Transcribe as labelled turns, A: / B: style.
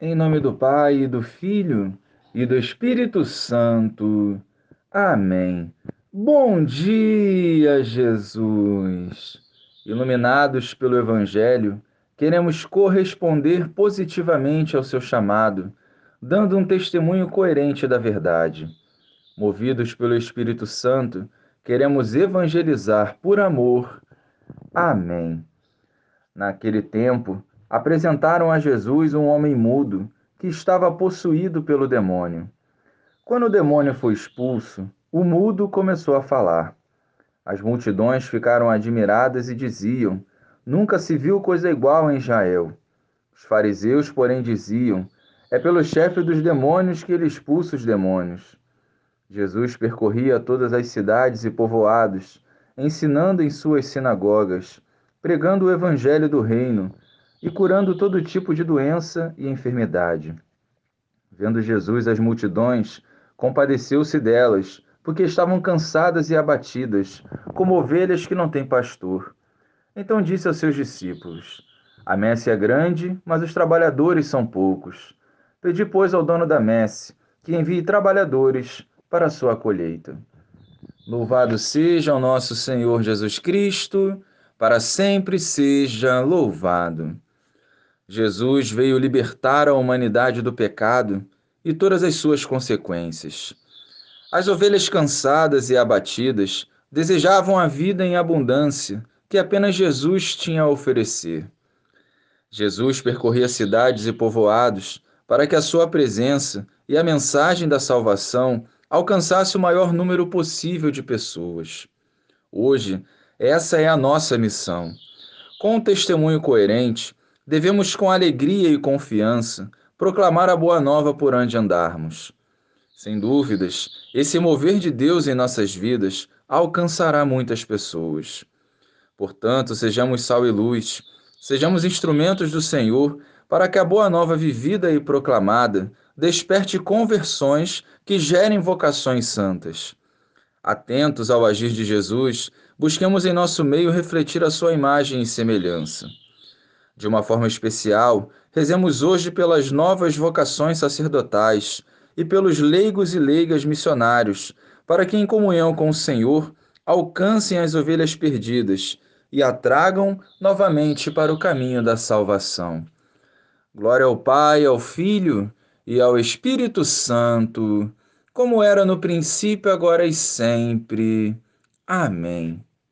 A: Em nome do Pai, do Filho e do Espírito Santo. Amém. Bom dia, Jesus! Iluminados pelo Evangelho, queremos corresponder positivamente ao seu chamado, dando um testemunho coerente da verdade. Movidos pelo Espírito Santo, queremos evangelizar por amor. Amém. Naquele tempo, apresentaram a Jesus um homem mudo que estava possuído pelo demônio. Quando o demônio foi expulso, o mudo começou a falar. As multidões ficaram admiradas e diziam: Nunca se viu coisa igual em Israel. Os fariseus, porém, diziam: É pelo chefe dos demônios que ele expulsa os demônios. Jesus percorria todas as cidades e povoados, ensinando em suas sinagogas, pregando o evangelho do reino e curando todo tipo de doença e enfermidade. Vendo Jesus as multidões, compadeceu-se delas, porque estavam cansadas e abatidas, como ovelhas que não têm pastor. Então disse aos seus discípulos: A messe é grande, mas os trabalhadores são poucos. Pedi, pois, ao dono da messe que envie trabalhadores para a sua colheita. Louvado seja o nosso Senhor Jesus Cristo, para sempre seja louvado. Jesus veio libertar a humanidade do pecado e todas as suas consequências. As ovelhas cansadas e abatidas desejavam a vida em abundância que apenas Jesus tinha a oferecer. Jesus percorria cidades e povoados para que a sua presença e a mensagem da salvação alcançasse o maior número possível de pessoas. Hoje, essa é a nossa missão. Com um testemunho coerente, devemos com alegria e confiança proclamar a boa nova por onde andarmos. Sem dúvidas, esse mover de Deus em nossas vidas alcançará muitas pessoas. Portanto, sejamos sal e luz, sejamos instrumentos do Senhor para que a boa nova vivida e proclamada desperte conversões que gerem vocações santas. Atentos ao agir de Jesus, busquemos em nosso meio refletir a sua imagem e semelhança. De uma forma especial, rezemos hoje pelas novas vocações sacerdotais e pelos leigos e leigas missionários, para que, em comunhão com o Senhor, alcancem as ovelhas perdidas e a tragam novamente para o caminho da salvação. Glória ao Pai, ao Filho e ao Espírito Santo, como era no princípio, agora e sempre. Amém.